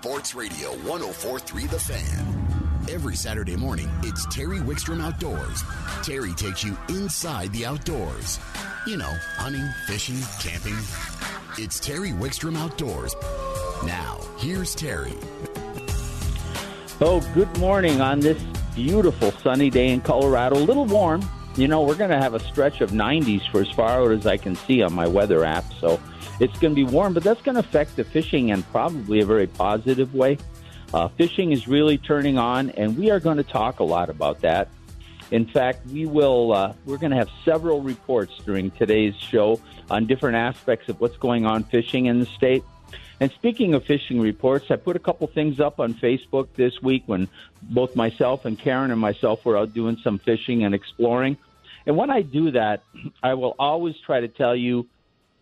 Sports Radio 1043 The Fan. Every Saturday morning, it's Terry Wickstrom Outdoors. Terry takes you inside the outdoors. You know, hunting, fishing, camping. It's Terry Wickstrom Outdoors. Now, here's Terry. Oh, good morning on this beautiful sunny day in Colorado. A little warm. You know, we're going to have a stretch of 90s for as far out as I can see on my weather app. So it's going to be warm, but that's going to affect the fishing in probably a very positive way. Uh, fishing is really turning on, and we are going to talk a lot about that. In fact, we will. Uh, we're going to have several reports during today's show on different aspects of what's going on fishing in the state. And speaking of fishing reports, I put a couple things up on Facebook this week when both myself and Karen and myself were out doing some fishing and exploring. And when I do that, I will always try to tell you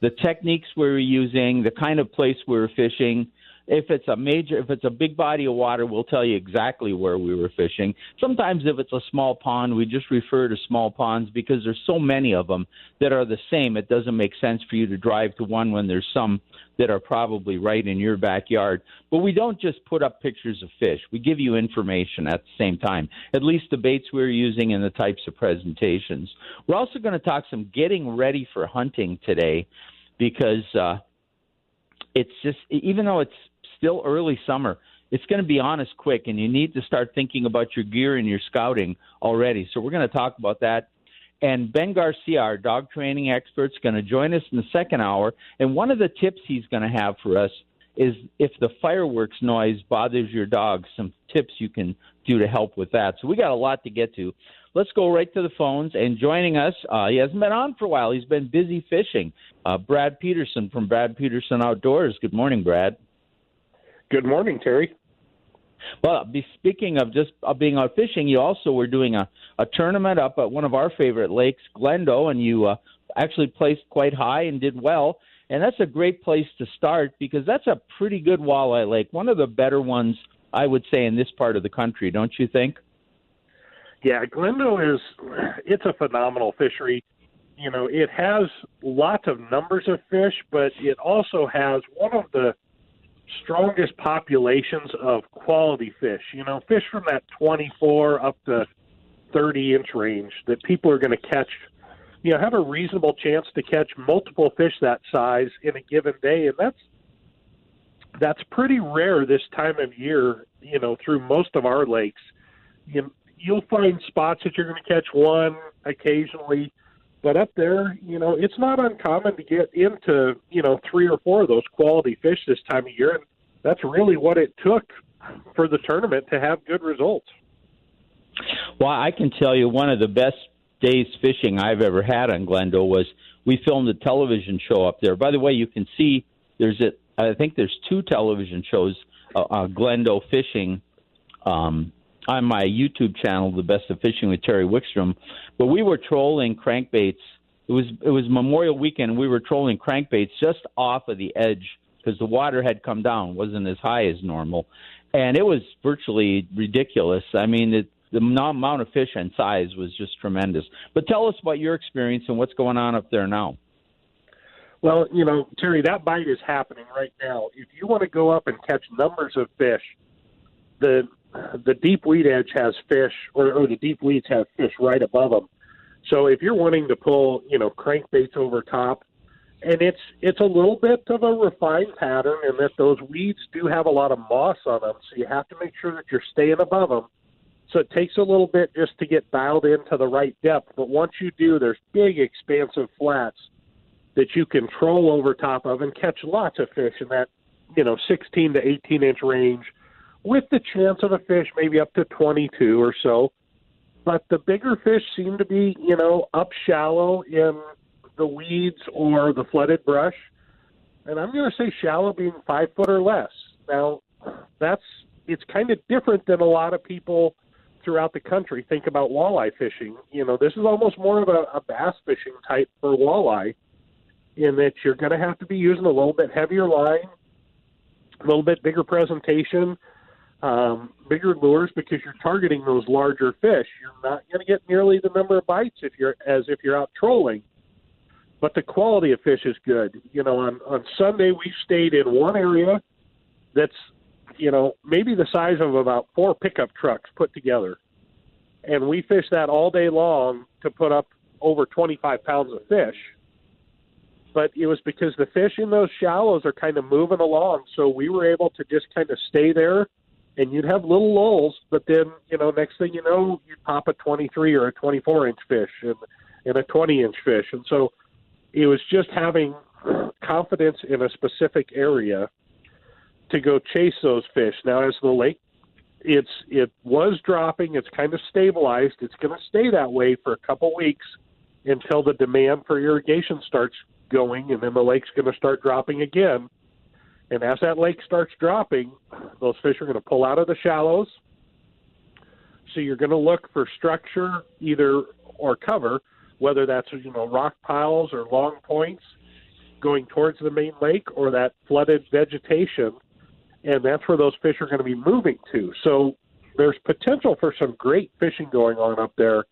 the techniques we we're using, the kind of place we we're fishing, if it's a major, if it's a big body of water, we'll tell you exactly where we were fishing. Sometimes if it's a small pond, we just refer to small ponds because there's so many of them that are the same. It doesn't make sense for you to drive to one when there's some that are probably right in your backyard. But we don't just put up pictures of fish. We give you information at the same time, at least the baits we're using and the types of presentations. We're also going to talk some getting ready for hunting today because uh, it's just, even though it's still early summer. It's going to be honest quick, and you need to start thinking about your gear and your scouting already. So we're going to talk about that. And Ben Garcia, our dog training expert, is going to join us in the second hour. And one of the tips he's going to have for us is if the fireworks noise bothers your dog, some tips you can do to help with that. So we got a lot to get to. Let's go right to the phones. And joining us, uh, he hasn't been on for a while. He's been busy fishing. Uh, Brad Peterson from Brad Peterson Outdoors. Good morning, Brad. Good morning, Terry. Well, be, speaking of just uh, being out fishing, you also were doing a, a tournament up at one of our favorite lakes, Glendo, and you uh, actually placed quite high and did well. And that's a great place to start because that's a pretty good walleye lake, one of the better ones, I would say, in this part of the country, don't you think? Yeah, Glendo is it's a phenomenal fishery. You know, it has lots of numbers of fish, but it also has one of the strongest populations of quality fish. You know, fish from that 24 up to 30 inch range that people are going to catch. You know, have a reasonable chance to catch multiple fish that size in a given day, and that's that's pretty rare this time of year. You know, through most of our lakes, you you'll find spots that you're going to catch one occasionally but up there, you know, it's not uncommon to get into, you know, three or four of those quality fish this time of year. And that's really what it took for the tournament to have good results. Well, I can tell you one of the best days fishing I've ever had on Glendo was we filmed a television show up there. By the way, you can see there's a I think there's two television shows uh, uh, Glendo fishing um, on my YouTube channel, The Best of Fishing with Terry Wickstrom. But we were trolling crankbaits. It was it was Memorial Weekend. We were trolling crankbaits just off of the edge because the water had come down, wasn't as high as normal, and it was virtually ridiculous. I mean, it, the amount of fish and size was just tremendous. But tell us about your experience and what's going on up there now. Well, you know, Terry, that bite is happening right now. If you want to go up and catch numbers of fish, the the deep weed edge has fish, or, or the deep weeds have fish right above them. So if you're wanting to pull, you know, crankbaits over top, and it's it's a little bit of a refined pattern, in that those weeds do have a lot of moss on them, so you have to make sure that you're staying above them. So it takes a little bit just to get dialed into the right depth, but once you do, there's big expansive flats that you can troll over top of and catch lots of fish in that, you know, 16 to 18 inch range with the chance of a fish maybe up to 22 or so. But the bigger fish seem to be, you know, up shallow in the weeds or the flooded brush. And I'm going to say shallow being five foot or less. Now, that's it's kind of different than a lot of people throughout the country think about walleye fishing. You know, this is almost more of a, a bass fishing type for walleye, in that you're going to have to be using a little bit heavier line, a little bit bigger presentation, um, bigger lures because you're targeting those larger fish. You're not going to get nearly the number of bites if you're as if you're out trolling, but the quality of fish is good. You know, on on Sunday we stayed in one area that's you know, maybe the size of about four pickup trucks put together. And we fished that all day long to put up over 25 pounds of fish. But it was because the fish in those shallows are kind of moving along. So we were able to just kind of stay there and you'd have little lulls, but then, you know, next thing you know, you'd pop a 23 or a 24 inch fish and, and a 20 inch fish. And so it was just having confidence in a specific area to go chase those fish. Now, as the lake, it's it was dropping. It's kind of stabilized. It's going to stay that way for a couple weeks until the demand for irrigation starts going, and then the lake's going to start dropping again. And as that lake starts dropping, those fish are going to pull out of the shallows. So you're going to look for structure, either or cover, whether that's you know rock piles or long points going towards the main lake, or that flooded vegetation and that's where those fish are going to be moving to. So there's potential for some great fishing going on up there.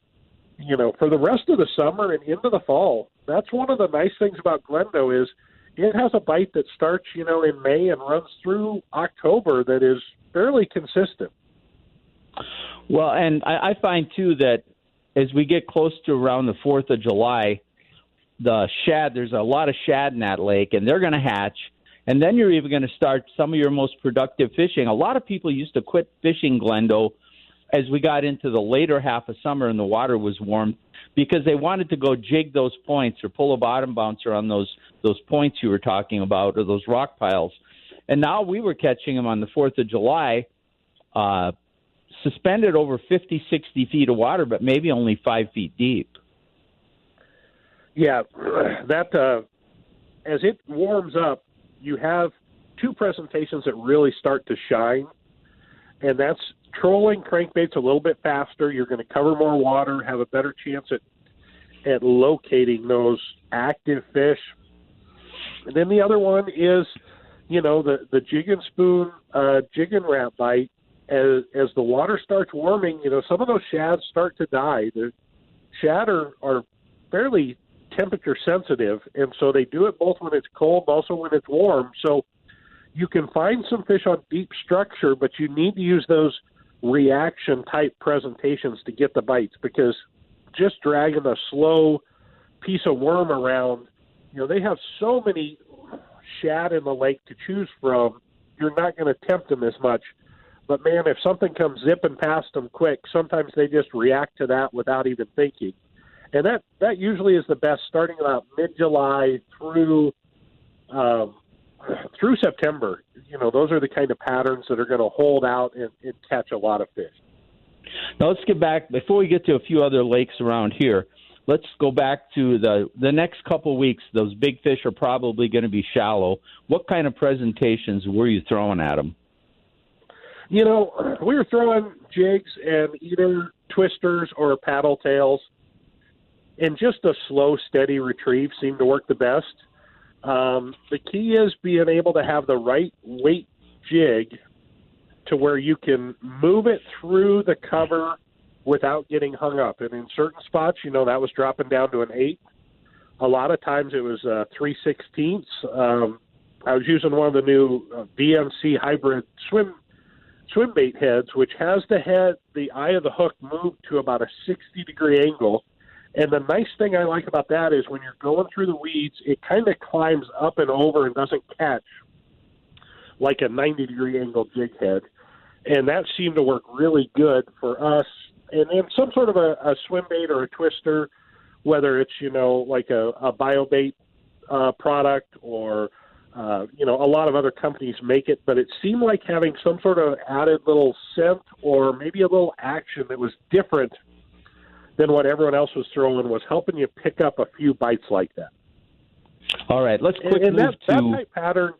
You know, for the rest of the summer and into the fall. That's one of the nice things about Glendo is it has a bite that starts, you know, in May and runs through October that is fairly consistent. Well, and I, I find too that as we get close to around the Fourth of July, the shad there's a lot of shad in that lake, and they're going to hatch and then you're even going to start some of your most productive fishing. A lot of people used to quit fishing Glendo as we got into the later half of summer and the water was warm because they wanted to go jig those points or pull a bottom bouncer on those those points you were talking about or those rock piles. And now we were catching them on the 4th of July, uh, suspended over 50, 60 feet of water, but maybe only five feet deep. Yeah, that uh, as it warms up, you have two presentations that really start to shine, and that's trolling crankbaits a little bit faster. You're going to cover more water, have a better chance at at locating those active fish. And then the other one is, you know, the the jig and spoon, uh, jig and wrap bite. As as the water starts warming, you know, some of those shads start to die. The shad are, are fairly temperature sensitive, and so they do it both when it's cold, also when it's warm. So you can find some fish on deep structure, but you need to use those reaction type presentations to get the bites because just dragging a slow piece of worm around, you know, they have so many shad in the lake to choose from. You're not going to tempt them as much. But man, if something comes zipping past them quick, sometimes they just react to that without even thinking and that that usually is the best starting about mid July through um, through September. You know, those are the kind of patterns that are going to hold out and, and catch a lot of fish. Now let's get back before we get to a few other lakes around here. Let's go back to the the next couple weeks. Those big fish are probably going to be shallow. What kind of presentations were you throwing at them? You know, we were throwing jigs and either twisters or paddle tails and just a slow, steady retrieve seemed to work the best. Um, the key is being able to have the right weight jig to where you can move it through the cover without getting hung up. And in certain spots, you know, that was dropping down to an eight. A lot of times it was uh, three sixteenths. Um, I was using one of the new uh, hybrid swim swim bait heads, which has the head, the eye of the hook moved to about a 60 degree angle and the nice thing I like about that is when you're going through the weeds, it kind of climbs up and over and doesn't catch like a 90 degree angle jig head. And that seemed to work really good for us. And then some sort of a, a swim bait or a twister, whether it's, you know, like a, a bio bait uh, product or, uh, you know, a lot of other companies make it, but it seemed like having some sort of added little scent or maybe a little action that was different – than what everyone else was throwing was helping you pick up a few bites like that. All right, let's quick and, and move that, to that type pattern.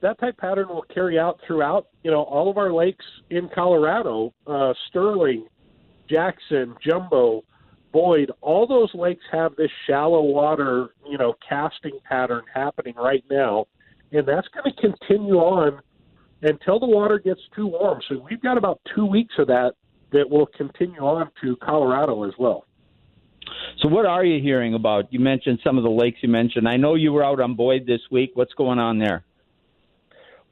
That type pattern will carry out throughout, you know, all of our lakes in Colorado. Uh, Sterling, Jackson, Jumbo, Boyd, all those lakes have this shallow water, you know, casting pattern happening right now, and that's going to continue on until the water gets too warm. So we've got about two weeks of that that will continue on to Colorado as well. So, what are you hearing about? You mentioned some of the lakes you mentioned. I know you were out on Boyd this week. What's going on there?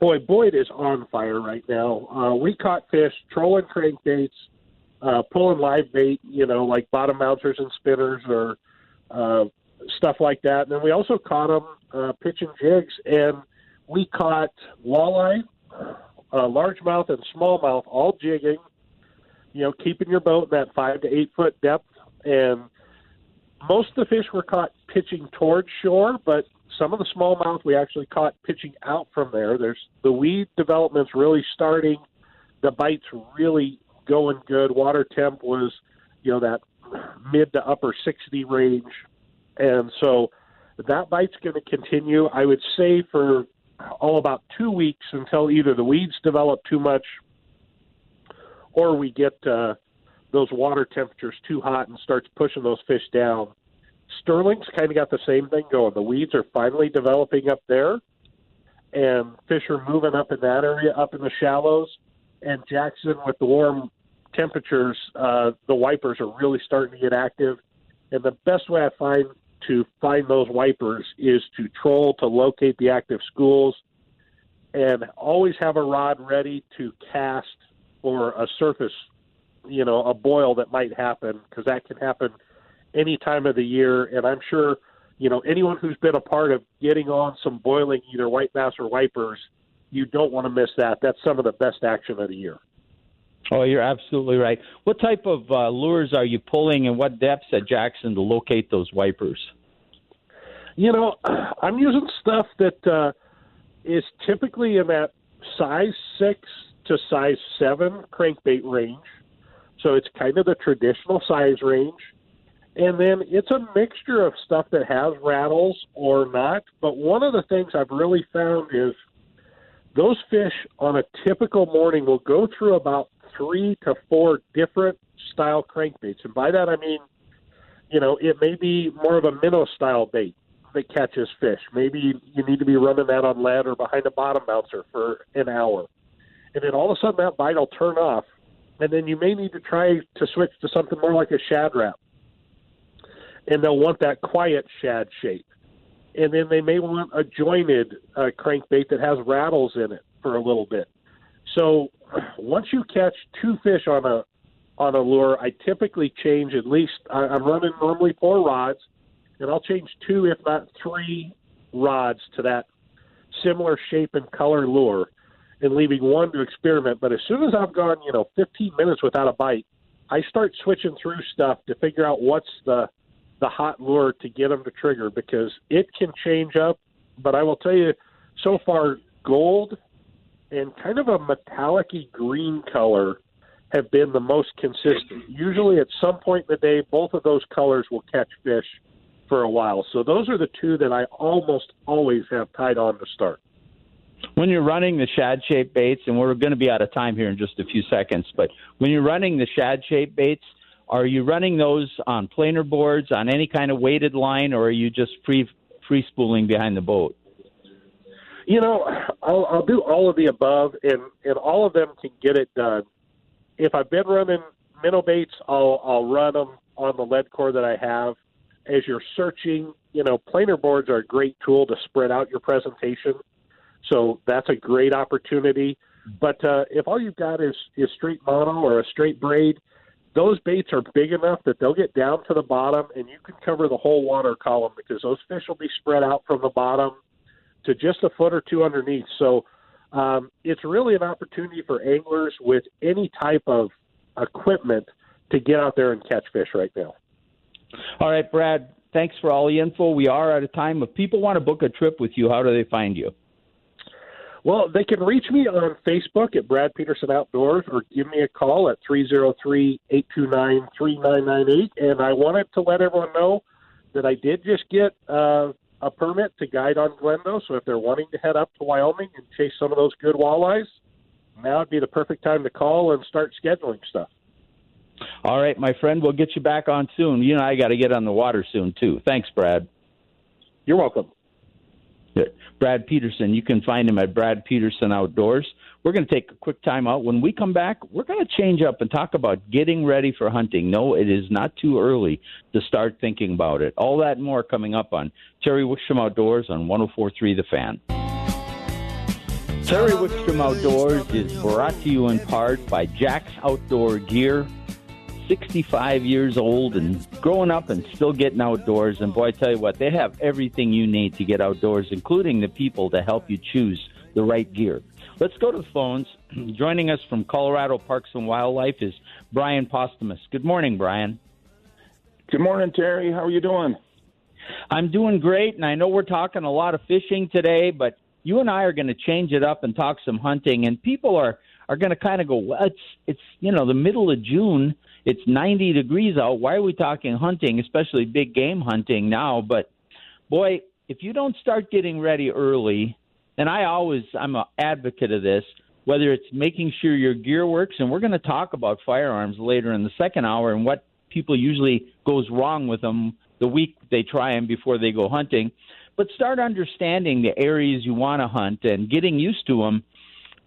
boy, Boyd is on fire right now. Uh, we caught fish, trolling crankbaits, uh, pulling live bait, you know, like bottom bouncers and spinners or uh, stuff like that. And then we also caught them uh, pitching jigs, and we caught walleye, uh, largemouth, and smallmouth all jigging. You know, keeping your boat in that five to eight foot depth, and most of the fish were caught pitching towards shore, but some of the smallmouth we actually caught pitching out from there. There's the weed development's really starting. The bites really going good. Water temp was, you know, that mid to upper 60 range. And so that bite's going to continue, I would say, for all about two weeks until either the weeds develop too much or we get uh, those water temperatures too hot and starts pushing those fish down. Sterling's kind of got the same thing going. The weeds are finally developing up there, and fish are moving up in that area, up in the shallows. And Jackson, with the warm temperatures, uh, the wipers are really starting to get active. And the best way I find to find those wipers is to troll to locate the active schools and always have a rod ready to cast for a surface, you know, a boil that might happen because that can happen any time of the year. And I'm sure, you know, anyone who's been a part of getting on some boiling either white bass or wipers, you don't want to miss that. That's some of the best action of the year. Oh, you're absolutely right. What type of uh, lures are you pulling and what depths at Jackson to locate those wipers? You know, I'm using stuff that uh, is typically in that size six to size seven crankbait range. So it's kind of the traditional size range. And then it's a mixture of stuff that has rattles or not. But one of the things I've really found is those fish on a typical morning will go through about three to four different style crankbaits. And by that I mean, you know, it may be more of a minnow style bait that catches fish. Maybe you need to be running that on lead or behind a bottom bouncer for an hour. And then all of a sudden that bite will turn off. And then you may need to try to switch to something more like a shad rap and they'll want that quiet shad shape. And then they may want a jointed uh, crankbait that has rattles in it for a little bit. So once you catch two fish on a on a lure, I typically change at least. I, I'm running normally four rods, and I'll change two, if not three, rods to that similar shape and color lure, and leaving one to experiment. But as soon as I've gone, you know, 15 minutes without a bite, I start switching through stuff to figure out what's the the hot lure to get them to trigger because it can change up. But I will tell you, so far, gold and kind of a metallic green color have been the most consistent. Usually, at some point in the day, both of those colors will catch fish for a while. So those are the two that I almost always have tied on to start. When you're running the shad shaped baits, and we're going to be out of time here in just a few seconds, but when you're running the shad shaped baits, are you running those on planer boards on any kind of weighted line, or are you just free free spooling behind the boat? You know, I'll, I'll do all of the above, and and all of them can get it done. If I've been running minnow baits, I'll I'll run them on the lead core that I have. As you're searching, you know, planer boards are a great tool to spread out your presentation. So that's a great opportunity. But uh, if all you've got is is straight mono or a straight braid, those baits are big enough that they'll get down to the bottom and you can cover the whole water column because those fish will be spread out from the bottom to just a foot or two underneath. So um, it's really an opportunity for anglers with any type of equipment to get out there and catch fish right now. All right, Brad, thanks for all the info. We are out of time. If people want to book a trip with you, how do they find you? Well, they can reach me on Facebook at Brad Peterson Outdoors or give me a call at 303 829 3998. And I wanted to let everyone know that I did just get uh, a permit to guide on Glendo. So if they're wanting to head up to Wyoming and chase some of those good walleyes, now would be the perfect time to call and start scheduling stuff. All right, my friend, we'll get you back on soon. You and I got to get on the water soon, too. Thanks, Brad. You're welcome. Brad Peterson. You can find him at Brad Peterson Outdoors. We're going to take a quick time out. When we come back, we're going to change up and talk about getting ready for hunting. No, it is not too early to start thinking about it. All that and more coming up on Terry Wickstrom Outdoors on 1043 The Fan. Terry Wickstrom Outdoors is brought to you in part by Jack's Outdoor Gear. 65 years old and growing up and still getting outdoors. And boy, I tell you what, they have everything you need to get outdoors, including the people to help you choose the right gear. Let's go to the phones. Joining us from Colorado Parks and Wildlife is Brian Postumus. Good morning, Brian. Good morning, Terry. How are you doing? I'm doing great, and I know we're talking a lot of fishing today, but you and I are going to change it up and talk some hunting. And people are are going to kind of go, well, it's it's you know the middle of June, it's 90 degrees out. Why are we talking hunting, especially big game hunting now? But boy, if you don't start getting ready early, and I always I'm an advocate of this. Whether it's making sure your gear works, and we're going to talk about firearms later in the second hour and what people usually goes wrong with them the week they try them before they go hunting but start understanding the areas you want to hunt and getting used to them.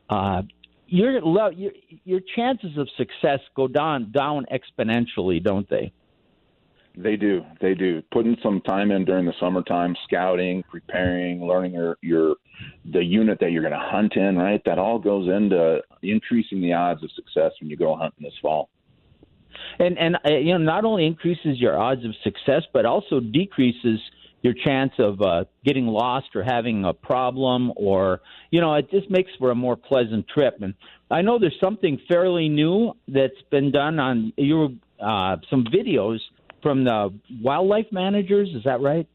Uh, your, your your chances of success go down down exponentially, don't they? They do. They do. Putting some time in during the summertime, scouting, preparing, learning your your the unit that you're going to hunt in, right? That all goes into increasing the odds of success when you go hunting this fall. And and uh, you know, not only increases your odds of success, but also decreases your chance of uh, getting lost or having a problem, or you know, it just makes for a more pleasant trip. And I know there's something fairly new that's been done on your uh, some videos from the wildlife managers. Is that right?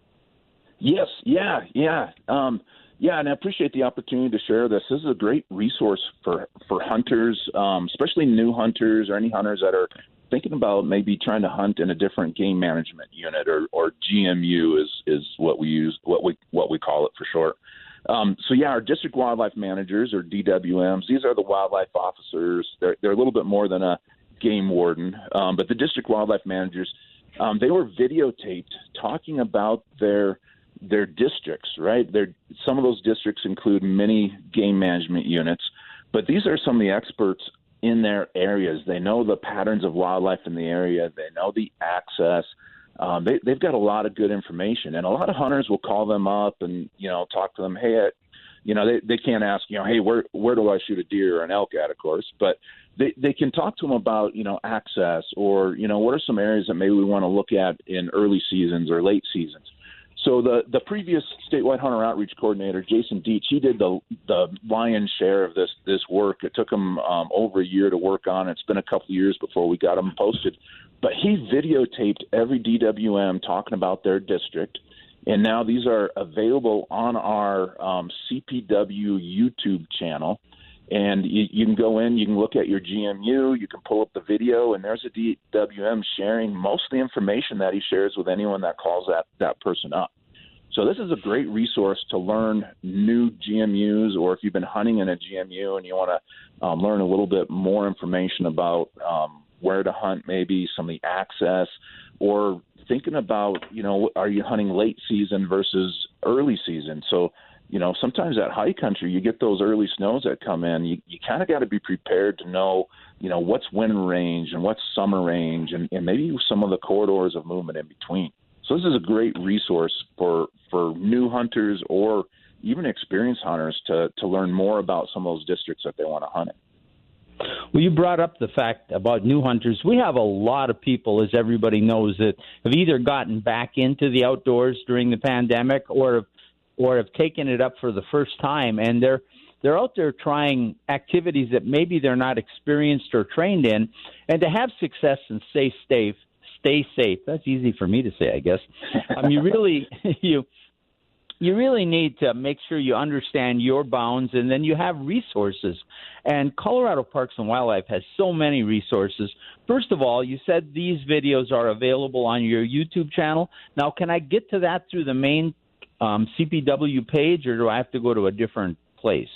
Yes. Yeah. Yeah. Um, yeah, and I appreciate the opportunity to share this. This is a great resource for for hunters, um, especially new hunters or any hunters that are thinking about maybe trying to hunt in a different game management unit or, or GMU is is what we use what we what we call it for short. Um, so yeah, our district wildlife managers or DWMs. These are the wildlife officers. They're they're a little bit more than a game warden, um, but the district wildlife managers. Um, they were videotaped talking about their their districts. Right, they some of those districts include many game management units, but these are some of the experts in their areas. They know the patterns of wildlife in the area. They know the access. Um, they, they've got a lot of good information, and a lot of hunters will call them up and you know talk to them. Hey, you know they they can't ask you know hey where where do I shoot a deer or an elk at, of course, but they they can talk to them about you know access or you know what are some areas that maybe we want to look at in early seasons or late seasons. So the the previous statewide hunter outreach coordinator, Jason Dietz, he did the the lion's share of this this work. It took him um, over a year to work on. It's been a couple of years before we got him posted, but he videotaped every DWM talking about their district, and now these are available on our um, CPW YouTube channel. And you, you, can go in, you can look at your GMU, you can pull up the video, and there's a DWM sharing most of the information that he shares with anyone that calls that, that person up. So this is a great resource to learn new GMUs, or if you've been hunting in a GMU and you want to um, learn a little bit more information about um, where to hunt, maybe some of the access, or thinking about, you know, are you hunting late season versus early season? So, you know, sometimes at high country, you get those early snows that come in. You, you kind of got to be prepared to know, you know, what's wind range and what's summer range, and, and maybe some of the corridors of movement in between. So this is a great resource for for new hunters or even experienced hunters to to learn more about some of those districts that they want to hunt in. Well, you brought up the fact about new hunters. We have a lot of people, as everybody knows, that have either gotten back into the outdoors during the pandemic or have, or have taken it up for the first time, and they're they're out there trying activities that maybe they're not experienced or trained in, and to have success and stay safe stay safe. That's easy for me to say, I guess. Um, you really you you really need to make sure you understand your bounds and then you have resources. And Colorado Parks and Wildlife has so many resources. First of all, you said these videos are available on your YouTube channel. Now, can I get to that through the main um, CPW page or do I have to go to a different place?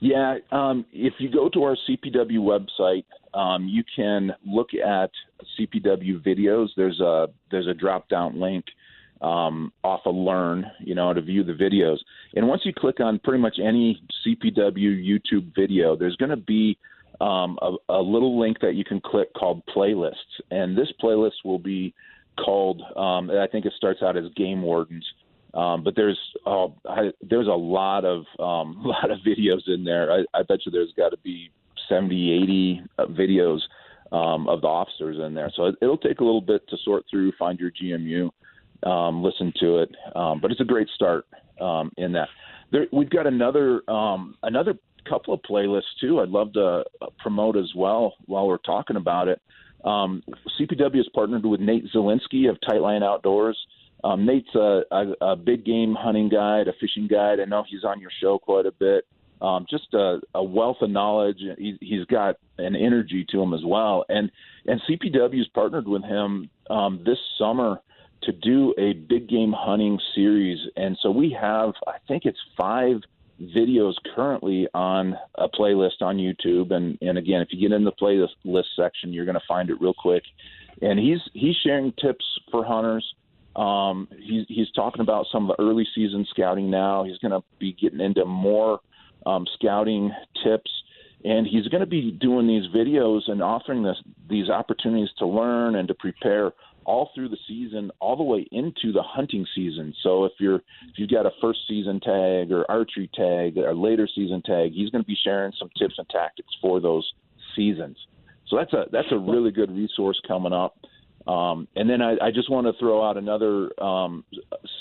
Yeah, um, if you go to our CPW website, um, you can look at CPW videos. There's a there's a drop down link um, off of Learn, you know, to view the videos. And once you click on pretty much any CPW YouTube video, there's going to be um, a, a, little link that you can click called playlists, and this playlist will be called. Um, I think it starts out as Game Wardens. Um, but there's uh, I, there's a lot of um, lot of videos in there. I, I bet you there's got to be 70, 80 uh, videos um, of the officers in there. So it, it'll take a little bit to sort through, find your GMU, um, listen to it. Um, but it's a great start um, in that. There, we've got another um, another couple of playlists too. I'd love to uh, promote as well while we're talking about it. Um, CPW has partnered with Nate Zelinsky of Tightline Outdoors. Um, Nate's a, a, a big game hunting guide, a fishing guide. I know he's on your show quite a bit. Um, just a, a wealth of knowledge. He, he's got an energy to him as well. And and CPW's partnered with him um, this summer to do a big game hunting series. And so we have, I think it's five videos currently on a playlist on YouTube. And, and again, if you get in the playlist section, you're going to find it real quick. And he's he's sharing tips for hunters. Um, he's he's talking about some of the early season scouting now. He's going to be getting into more um, scouting tips, and he's going to be doing these videos and offering this these opportunities to learn and to prepare all through the season, all the way into the hunting season. So if you're if you've got a first season tag or archery tag or later season tag, he's going to be sharing some tips and tactics for those seasons. So that's a that's a really good resource coming up. Um, and then I, I, just want to throw out another um,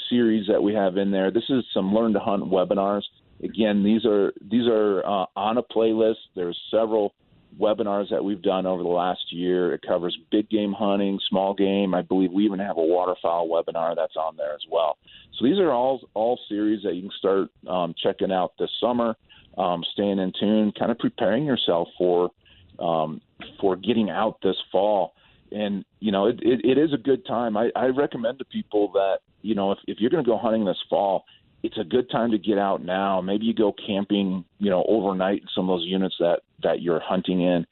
series that we have in there. This is some learn to hunt webinars. Again, these are these are uh, on a playlist. There's several webinars that we've done over the last year. It covers big game hunting, small game. I believe we even have a waterfowl webinar that's on there as well. So these are all all series that you can start um, checking out this summer. Um, staying in tune, kind of preparing yourself for um, for getting out this fall. And you know, it, it, it is a good time. I, I recommend to people that you know if, if you're going to go hunting this fall, it's a good time to get out now. Maybe you go camping, you know, overnight in some of those units that that you're hunting in.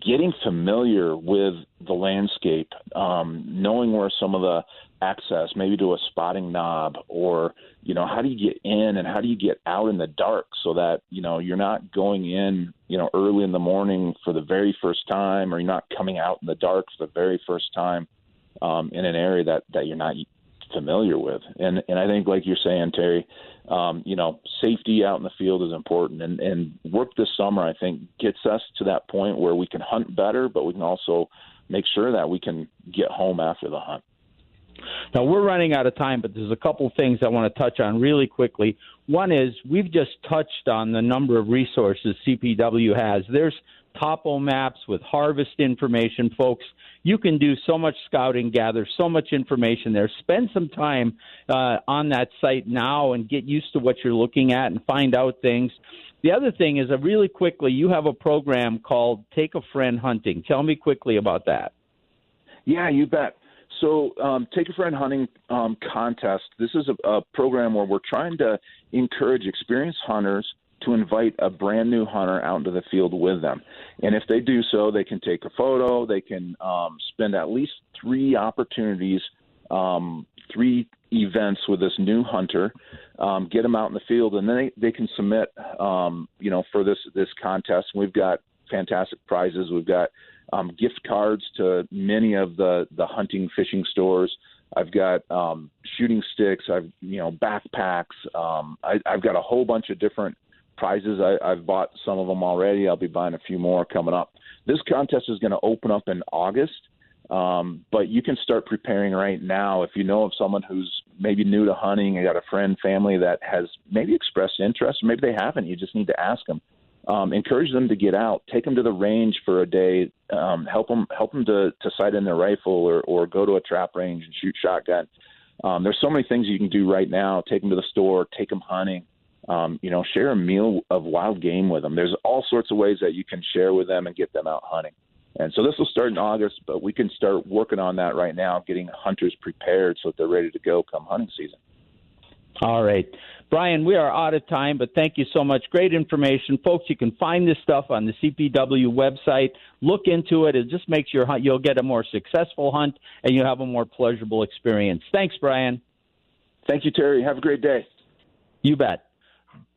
Getting familiar with the landscape, um, knowing where some of the access, maybe to a spotting knob, or you know, how do you get in and how do you get out in the dark so that you know you're not going in, you know, early in the morning for the very first time, or you're not coming out in the dark for the very first time um, in an area that that you're not familiar with. And and I think, like you're saying, Terry, um, you know, safety out in the field is important. And and work this summer, I think, gets us to that point where we can hunt better, but we can also make sure that we can get home after the hunt. Now we're running out of time, but there's a couple things I want to touch on really quickly. One is we've just touched on the number of resources CPW has. There's topo maps with harvest information, folks. You can do so much scouting, gather so much information there. Spend some time uh, on that site now and get used to what you're looking at and find out things. The other thing is, uh, really quickly, you have a program called Take a Friend Hunting. Tell me quickly about that. Yeah, you bet. So, um, Take a Friend Hunting um, Contest. This is a, a program where we're trying to encourage experienced hunters to invite a brand new hunter out into the field with them. And if they do so, they can take a photo. They can um, spend at least three opportunities, um, three events with this new hunter, um, get them out in the field, and then they, they can submit, um, you know, for this this contest. We've got fantastic prizes. We've got um, gift cards to many of the the hunting fishing stores. I've got um, shooting sticks. I've you know backpacks. Um, I, I've got a whole bunch of different prizes. I, I've bought some of them already. I'll be buying a few more coming up. This contest is going to open up in August, um, but you can start preparing right now. If you know of someone who's maybe new to hunting, you got a friend, family that has maybe expressed interest, or maybe they haven't. You just need to ask them. Um, encourage them to get out, take them to the range for a day, um, help them help them to, to sight in their rifle or, or go to a trap range and shoot shotgun. Um, there's so many things you can do right now. Take them to the store, take them hunting um, you know, share a meal of wild game with them. There's all sorts of ways that you can share with them and get them out hunting. And so this will start in August, but we can start working on that right now, getting hunters prepared so that they're ready to go come hunting season. All right. Brian, we are out of time, but thank you so much. Great information. Folks, you can find this stuff on the CPW website. Look into it. It just makes your hunt, you'll get a more successful hunt and you'll have a more pleasurable experience. Thanks, Brian. Thank you, Terry. Have a great day. You bet.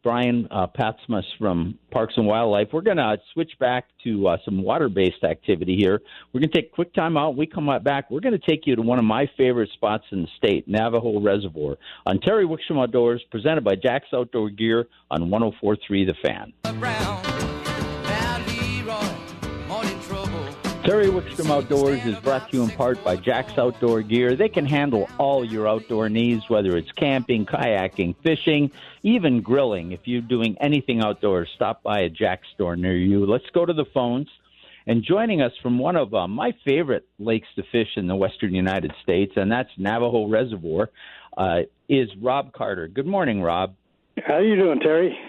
Brian uh, Patzmas from Parks and Wildlife. We're going to switch back to uh, some water based activity here. We're going to take a quick time out. We come back. We're going to take you to one of my favorite spots in the state, Navajo Reservoir, on Terry Wickstrom Outdoors, presented by Jack's Outdoor Gear on 1043 The Fan. Terry Wickstrom Outdoors is brought to you in part by Jack's Outdoor Gear. They can handle all your outdoor needs, whether it's camping, kayaking, fishing, even grilling. If you're doing anything outdoors, stop by a Jack's store near you. Let's go to the phones. And joining us from one of uh, my favorite lakes to fish in the western United States, and that's Navajo Reservoir, uh, is Rob Carter. Good morning, Rob. How are you doing, Terry?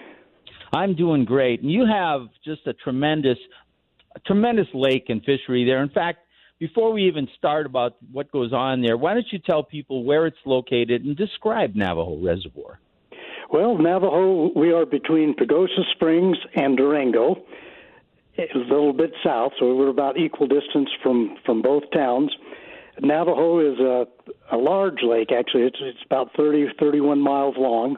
I'm doing great. And you have just a tremendous tremendous lake and fishery there. In fact, before we even start about what goes on there, why don't you tell people where it's located and describe Navajo Reservoir? Well, Navajo, we are between Pagosa Springs and Durango, a little bit south, so we're about equal distance from from both towns. Navajo is a, a large lake. Actually, it's it's about 30 31 miles long.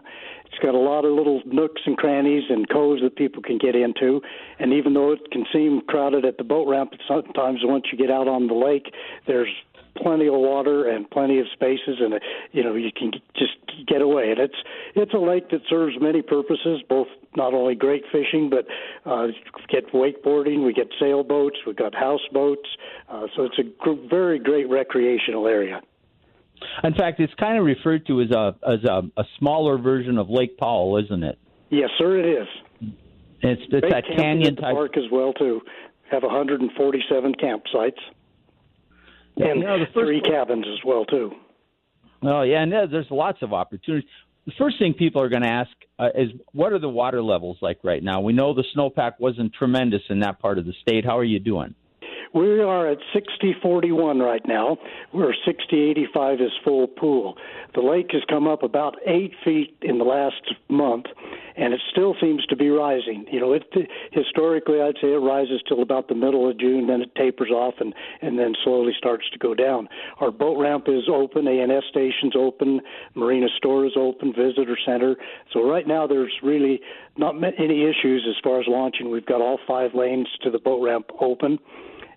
It's got a lot of little nooks and crannies and coves that people can get into. And even though it can seem crowded at the boat ramp, sometimes once you get out on the lake, there's plenty of water and plenty of spaces, and you know you can just get away. And it's it's a lake that serves many purposes, both not only great fishing, but uh, get wakeboarding. We get sailboats. We've got houseboats. Uh, so it's a gr- very great recreational area. In fact, it's kind of referred to as a as a, a smaller version of Lake Powell, isn't it? Yes, sir, it is. It's, it's that canyon type park as well too. Have 147 campsites and you know, three cabins as well too. Oh yeah, and there's lots of opportunities. The first thing people are going to ask uh, is, what are the water levels like right now? We know the snowpack wasn't tremendous in that part of the state. How are you doing? We are at 60 41 right now. We're 60 85 is full pool. The lake has come up about eight feet in the last month, and it still seems to be rising. You know, it historically I'd say it rises till about the middle of June, then it tapers off and and then slowly starts to go down. Our boat ramp is open, ANS station's open, Marina Store is open, visitor center. So right now there's really not any issues as far as launching. We've got all five lanes to the boat ramp open.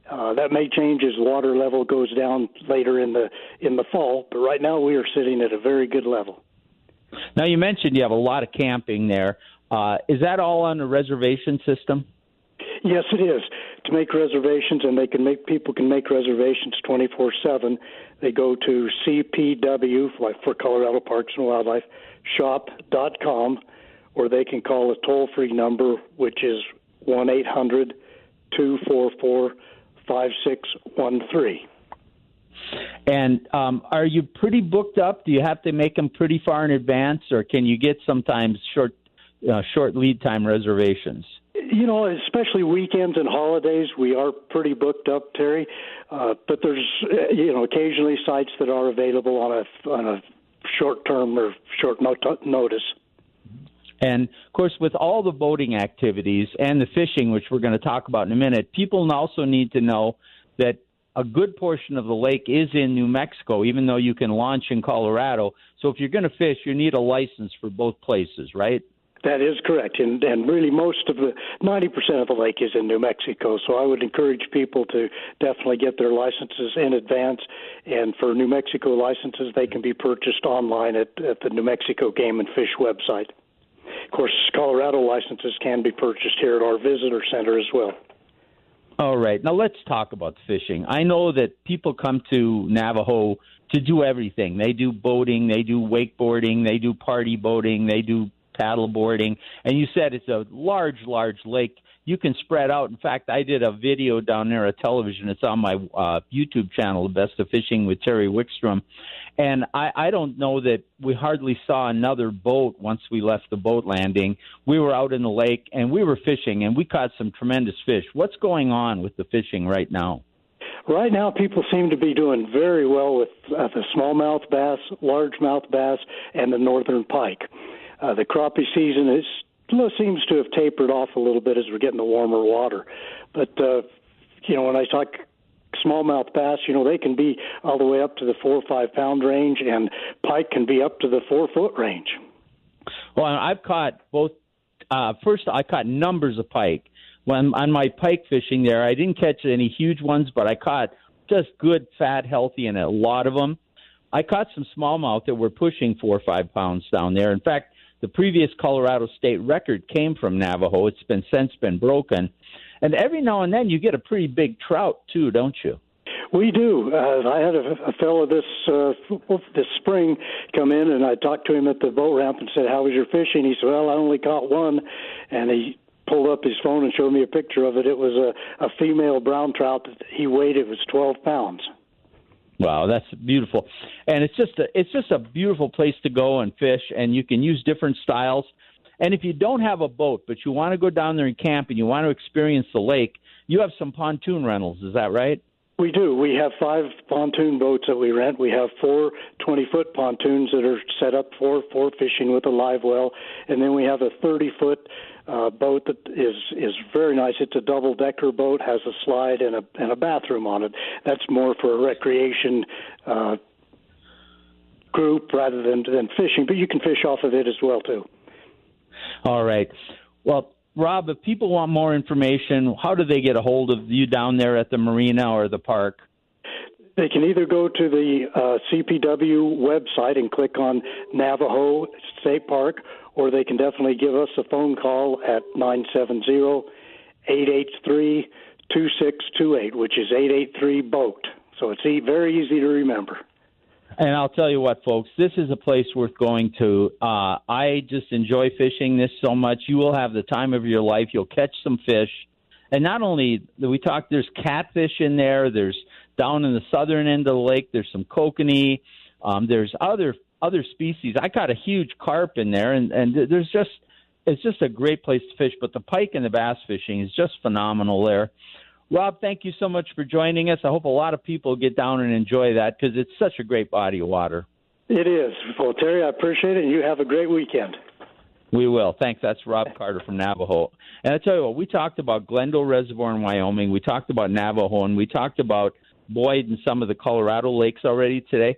Uh, that may change as water level goes down later in the in the fall, but right now we are sitting at a very good level. Now you mentioned you have a lot of camping there. Uh, is that all on a reservation system? Yes, it is. To make reservations, and they can make people can make reservations twenty four seven. They go to CPW, for Colorado Parks and Wildlife, shop.com, or they can call a toll free number, which is one eight hundred two four four 5613. And um, are you pretty booked up? Do you have to make them pretty far in advance, or can you get sometimes short uh, short lead time reservations? You know, especially weekends and holidays, we are pretty booked up, Terry. Uh, but there's uh, you know occasionally sites that are available on a on a short term or short not- notice. And of course, with all the boating activities and the fishing, which we're going to talk about in a minute, people also need to know that a good portion of the lake is in New Mexico, even though you can launch in Colorado. So if you're going to fish, you need a license for both places, right? That is correct, and and really most of the ninety percent of the lake is in New Mexico. So I would encourage people to definitely get their licenses in advance. And for New Mexico licenses, they can be purchased online at at the New Mexico Game and Fish website. Of course, Colorado licenses can be purchased here at our visitor center as well. All right. Now let's talk about fishing. I know that people come to Navajo to do everything. They do boating, they do wakeboarding, they do party boating, they do paddle boarding. And you said it's a large, large lake. You can spread out. In fact, I did a video down there, a television. It's on my uh, YouTube channel, The Best of Fishing with Terry Wickstrom. And I, I don't know that we hardly saw another boat once we left the boat landing. We were out in the lake and we were fishing and we caught some tremendous fish. What's going on with the fishing right now? Right now, people seem to be doing very well with uh, the smallmouth bass, largemouth bass, and the northern pike. Uh, the crappie season is seems to have tapered off a little bit as we're getting the warmer water, but uh, you know when I talk smallmouth bass, you know, they can be all the way up to the four or five pound range, and pike can be up to the four foot range. Well, I've caught both uh, first I caught numbers of pike. When on my pike fishing there, I didn't catch any huge ones, but I caught just good, fat, healthy, and a lot of them. I caught some smallmouth that were pushing four or five pounds down there. In fact, the previous Colorado state record came from Navajo. It's been since been broken, and every now and then you get a pretty big trout too, don't you? We do. Uh, I had a, a fellow this uh, this spring come in, and I talked to him at the boat ramp and said, "How was your fishing?" He said, "Well, I only caught one," and he pulled up his phone and showed me a picture of it. It was a, a female brown trout that he weighed. It was twelve pounds. Wow, that's beautiful, and it's just a, it's just a beautiful place to go and fish, and you can use different styles. And if you don't have a boat, but you want to go down there and camp and you want to experience the lake, you have some pontoon rentals. Is that right? We do. We have five pontoon boats that we rent. We have four 20 foot pontoons that are set up for, for fishing with a live well. And then we have a 30 foot uh, boat that is is very nice. It's a double decker boat, has a slide and a and a bathroom on it. That's more for a recreation uh, group rather than than fishing, but you can fish off of it as well too. All right. Well, Rob, if people want more information, how do they get a hold of you down there at the marina or the park? They can either go to the uh, CPW website and click on Navajo State Park, or they can definitely give us a phone call at 970 883 2628, which is 883 BOAT. So it's very easy to remember. And I'll tell you what, folks, this is a place worth going to. Uh, I just enjoy fishing this so much. You will have the time of your life. You'll catch some fish. And not only we talk, there's catfish in there. There's down in the southern end of the lake. There's some kokanee. Um, there's other other species. I caught a huge carp in there, and and there's just it's just a great place to fish. But the pike and the bass fishing is just phenomenal there. Rob, thank you so much for joining us. I hope a lot of people get down and enjoy that because it's such a great body of water. It is. Well, Terry, I appreciate it, and you have a great weekend. We will. Thanks. That's Rob Carter from Navajo. And I tell you what, we talked about Glendo Reservoir in Wyoming. We talked about Navajo, and we talked about Boyd and some of the Colorado lakes already today.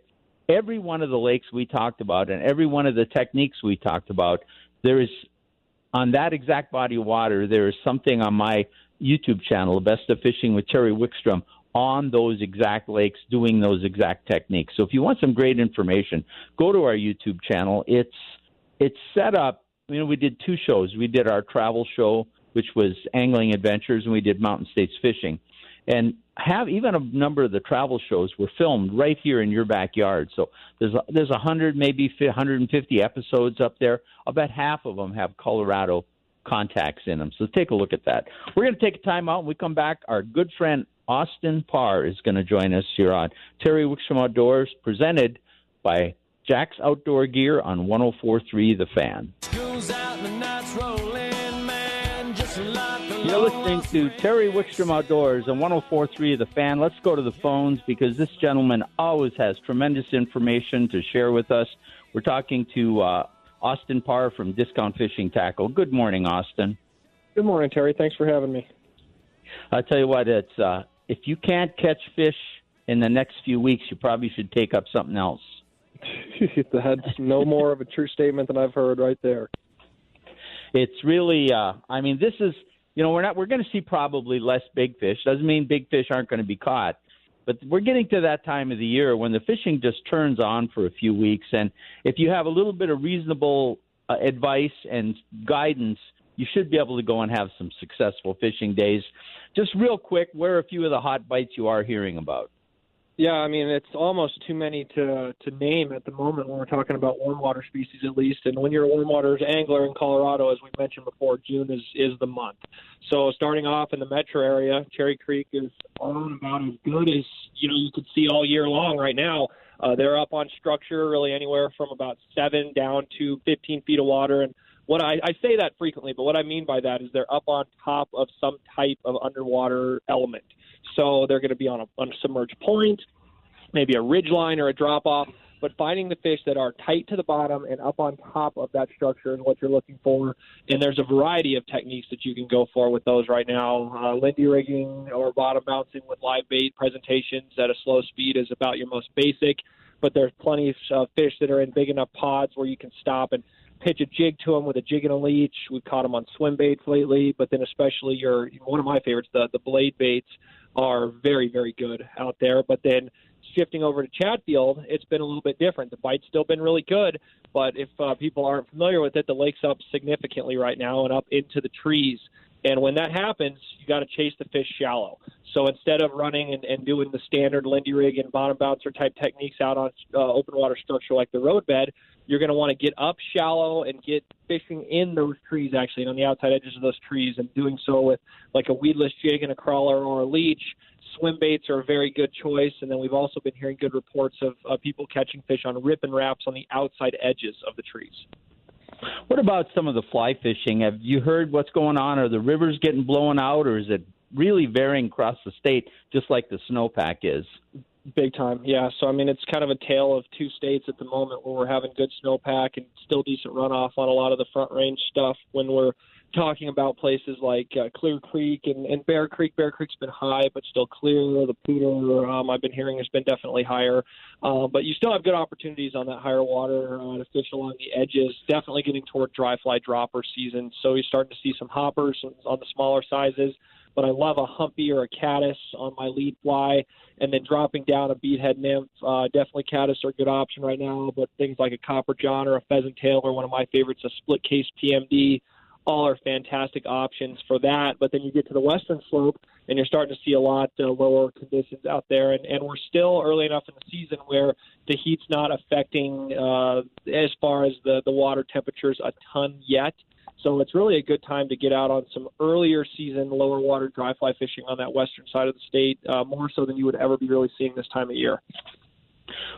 Every one of the lakes we talked about, and every one of the techniques we talked about, there is on that exact body of water. There is something on my YouTube channel, Best of Fishing with Terry Wickstrom, on those exact lakes doing those exact techniques. So if you want some great information, go to our YouTube channel. It's it's set up. You know, we did two shows. We did our travel show, which was angling adventures, and we did mountain states fishing. And have even a number of the travel shows were filmed right here in your backyard. So there's a, there's a hundred, maybe 150 episodes up there. Bet half of them have Colorado contacts in them. So take a look at that. We're going to take a time out. When we come back, our good friend Austin Parr is going to join us here on Terry Wickstrom Outdoors, presented by Jack's Outdoor Gear on 104.3 The Fan. You're listening to Terry Wickstrom Outdoors on 104.3 The Fan. Let's go to the phones because this gentleman always has tremendous information to share with us. We're talking to uh, Austin Parr from Discount Fishing Tackle. Good morning, Austin. Good morning, Terry. Thanks for having me. I'll tell you what, it's uh, if you can't catch fish in the next few weeks, you probably should take up something else. That's no more of a true statement than I've heard right there. It's really, uh, I mean, this is, you know, we're not, we're going to see probably less big fish. Doesn't mean big fish aren't going to be caught, but we're getting to that time of the year when the fishing just turns on for a few weeks. And if you have a little bit of reasonable uh, advice and guidance, you should be able to go and have some successful fishing days. Just real quick, where are a few of the hot bites you are hearing about? Yeah, I mean it's almost too many to to name at the moment when we're talking about warm water species at least. And when you're a warm waters angler in Colorado, as we mentioned before, June is is the month. So starting off in the metro area, Cherry Creek is on about as good as you know you could see all year long right now. Uh, they're up on structure really anywhere from about seven down to 15 feet of water. And what I, I say that frequently, but what I mean by that is they're up on top of some type of underwater element. So they're going to be on a, on a submerged point, maybe a ridge line or a drop off. But finding the fish that are tight to the bottom and up on top of that structure is what you're looking for. And there's a variety of techniques that you can go for with those right now. Uh, Lindy rigging or bottom bouncing with live bait presentations at a slow speed is about your most basic. But there's plenty of uh, fish that are in big enough pods where you can stop and pitch a jig to them with a jig and a leech. We've caught them on swim baits lately, but then especially your one of my favorites, the the blade baits, are very very good out there. But then shifting over to Chatfield, it's been a little bit different. The bite's still been really good, but if uh, people aren't familiar with it, the lake's up significantly right now and up into the trees. And when that happens, you got to chase the fish shallow. So instead of running and, and doing the standard Lindy rig and bottom bouncer type techniques out on uh, open water structure like the roadbed, you're going to want to get up shallow and get fishing in those trees, actually, and on the outside edges of those trees, and doing so with like a weedless jig and a crawler or a leech. Swim baits are a very good choice, and then we've also been hearing good reports of uh, people catching fish on Rippin' Raps on the outside edges of the trees. What about some of the fly fishing? Have you heard what's going on? Are the rivers getting blown out, or is it really varying across the state, just like the snowpack is? Big time, yeah. So I mean, it's kind of a tale of two states at the moment where we're having good snowpack and still decent runoff on a lot of the front range stuff. When we're talking about places like uh, Clear Creek and, and Bear Creek. Bear Creek's been high, but still clear. The Poudre, um, I've been hearing, has been definitely higher. Um, but you still have good opportunities on that higher water uh, to fish along the edges. Definitely getting toward dry fly dropper season. So you're starting to see some hoppers on the smaller sizes. But I love a humpy or a caddis on my lead fly, and then dropping down a beadhead nymph. Uh, definitely caddis are a good option right now, but things like a copper john or a pheasant tail are one of my favorites. A split case PMD all are fantastic options for that. But then you get to the western slope, and you're starting to see a lot uh, lower conditions out there, and, and we're still early enough in the season where the heat's not affecting uh, as far as the the water temperatures a ton yet. So it's really a good time to get out on some earlier season lower water dry fly fishing on that western side of the state, uh, more so than you would ever be really seeing this time of year.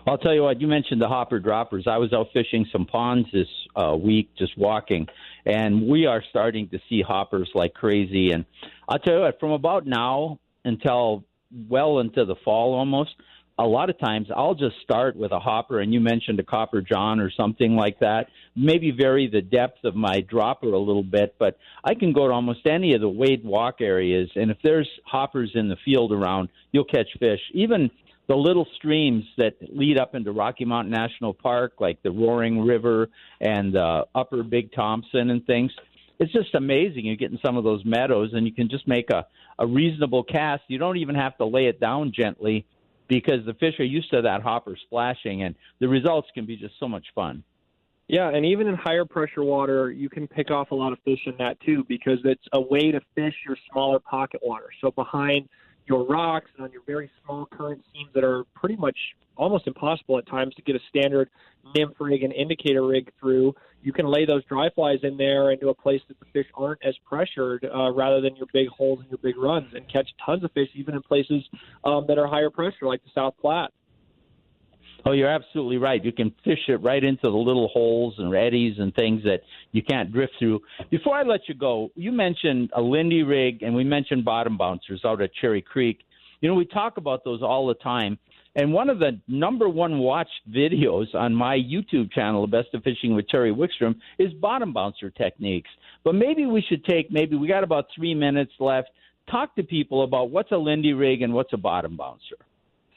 I'll tell you what. You mentioned the hopper droppers. I was out fishing some ponds this uh, week, just walking, and we are starting to see hoppers like crazy. And I'll tell you what. From about now until well into the fall, almost, a lot of times I'll just start with a hopper, and you mentioned a copper john or something like that. Maybe vary the depth of my dropper a little bit, but I can go to almost any of the wade walk areas, and if there's hoppers in the field around, you'll catch fish. Even the little streams that lead up into Rocky Mountain National Park, like the Roaring River and uh, Upper Big Thompson and things. It's just amazing. You get in some of those meadows and you can just make a, a reasonable cast. You don't even have to lay it down gently because the fish are used to that hopper splashing, and the results can be just so much fun. Yeah, and even in higher pressure water, you can pick off a lot of fish in that too because it's a way to fish your smaller pocket water. So behind your rocks and on your very small current seams that are pretty much almost impossible at times to get a standard nymph rig and indicator rig through. You can lay those dry flies in there into a place that the fish aren't as pressured uh, rather than your big holes and your big runs and catch tons of fish even in places um, that are higher pressure like the South Platte. Oh, you're absolutely right. You can fish it right into the little holes and eddies and things that you can't drift through. Before I let you go, you mentioned a Lindy rig and we mentioned bottom bouncers out at Cherry Creek. You know, we talk about those all the time. And one of the number one watched videos on my YouTube channel, The Best of Fishing with Terry Wickstrom, is bottom bouncer techniques. But maybe we should take, maybe we got about three minutes left. Talk to people about what's a Lindy rig and what's a bottom bouncer.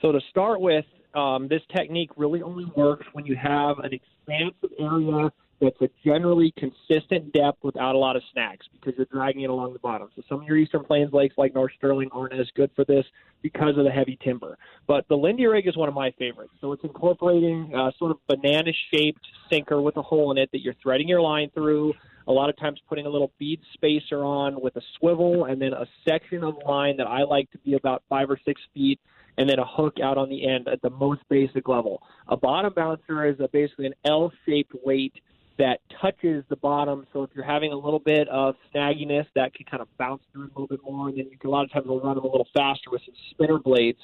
So to start with, um, this technique really only works when you have an expansive area that's a generally consistent depth without a lot of snags because you're dragging it along the bottom. So some of your eastern plains lakes like North Sterling aren't as good for this because of the heavy timber. But the Lindy rig is one of my favorites. So it's incorporating a sort of banana shaped sinker with a hole in it that you're threading your line through. A lot of times putting a little bead spacer on with a swivel and then a section of line that I like to be about five or six feet and then a hook out on the end at the most basic level. A bottom bouncer is a, basically an L-shaped weight that touches the bottom. So if you're having a little bit of snagginess, that can kind of bounce through a little bit more, and then you can a lot of times will run them a little faster with some spinner blades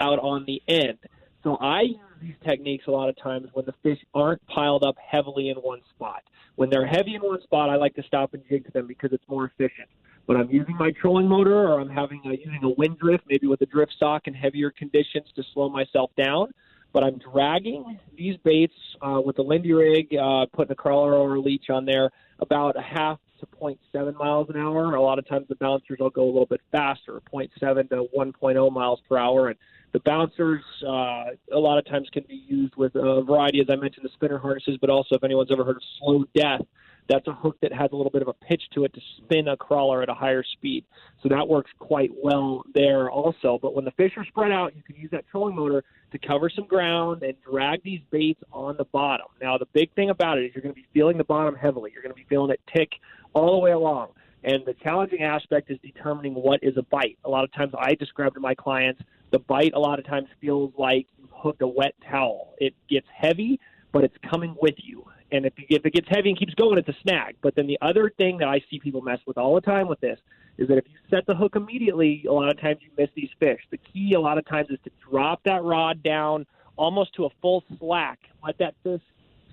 out on the end. So I use these techniques a lot of times when the fish aren't piled up heavily in one spot. When they're heavy in one spot, I like to stop and jig them because it's more efficient but I'm using my trolling motor or I'm having a, using a wind drift, maybe with a drift sock and heavier conditions to slow myself down. But I'm dragging these baits uh, with the Lindy rig, uh, putting a crawler or a leech on there about a half to 0.7 miles an hour. A lot of times the bouncers will go a little bit faster, 0.7 to 1.0 miles per hour. And The bouncers, uh, a lot of times, can be used with a variety, as I mentioned, the spinner harnesses, but also if anyone's ever heard of slow death, that's a hook that has a little bit of a pitch to it to spin a crawler at a higher speed. So that works quite well there also. But when the fish are spread out, you can use that trolling motor to cover some ground and drag these baits on the bottom. Now, the big thing about it is you're going to be feeling the bottom heavily. You're going to be feeling it tick all the way along. And the challenging aspect is determining what is a bite. A lot of times I describe to my clients the bite a lot of times feels like you hooked a wet towel. It gets heavy, but it's coming with you. And if, if it gets heavy and keeps going, it's a snag. But then the other thing that I see people mess with all the time with this is that if you set the hook immediately, a lot of times you miss these fish. The key a lot of times is to drop that rod down almost to a full slack. Let that fish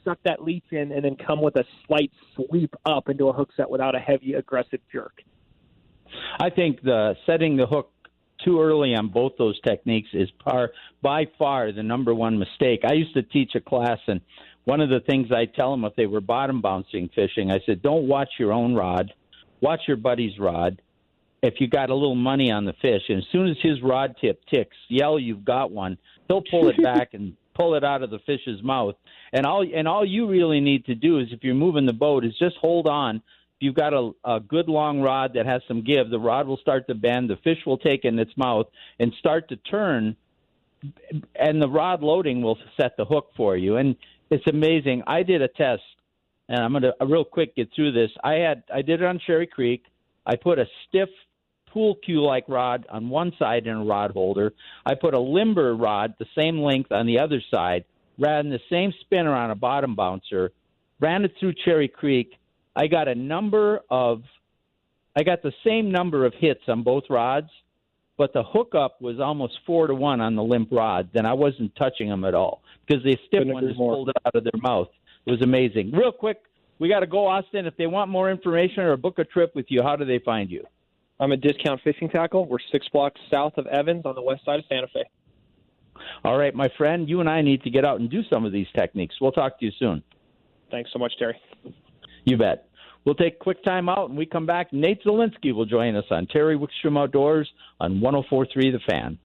suck that leech in and then come with a slight sweep up into a hook set without a heavy aggressive jerk. I think the setting the hook too early on both those techniques is par, by far the number one mistake. I used to teach a class, and one of the things I tell them if they were bottom bouncing fishing, I said, don't watch your own rod, watch your buddy's rod. If you got a little money on the fish, and as soon as his rod tip ticks, yell you've got one. He'll pull it back and pull it out of the fish's mouth. And all and all you really need to do is if you're moving the boat is just hold on if you've got a, a good long rod that has some give, the rod will start to bend, the fish will take in its mouth and start to turn, and the rod loading will set the hook for you. And it's amazing. I did a test, and I'm going to uh, real quick get through this. I had I did it on Cherry Creek. I put a stiff pool cue like rod on one side in a rod holder. I put a limber rod the same length on the other side, ran the same spinner on a bottom bouncer, ran it through Cherry Creek I got a number of, I got the same number of hits on both rods, but the hookup was almost four to one on the limp rod. Then I wasn't touching them at all because the stiff one just pulled it out of their mouth. It was amazing. Real quick, we got to go, Austin. If they want more information or book a trip with you, how do they find you? I'm a Discount Fishing Tackle. We're six blocks south of Evans on the west side of Santa Fe. All right, my friend, you and I need to get out and do some of these techniques. We'll talk to you soon. Thanks so much, Terry. You bet. We'll take a quick time out and we come back. Nate Zelinsky will join us on Terry Wickstrom Outdoors on 1043 The Fan.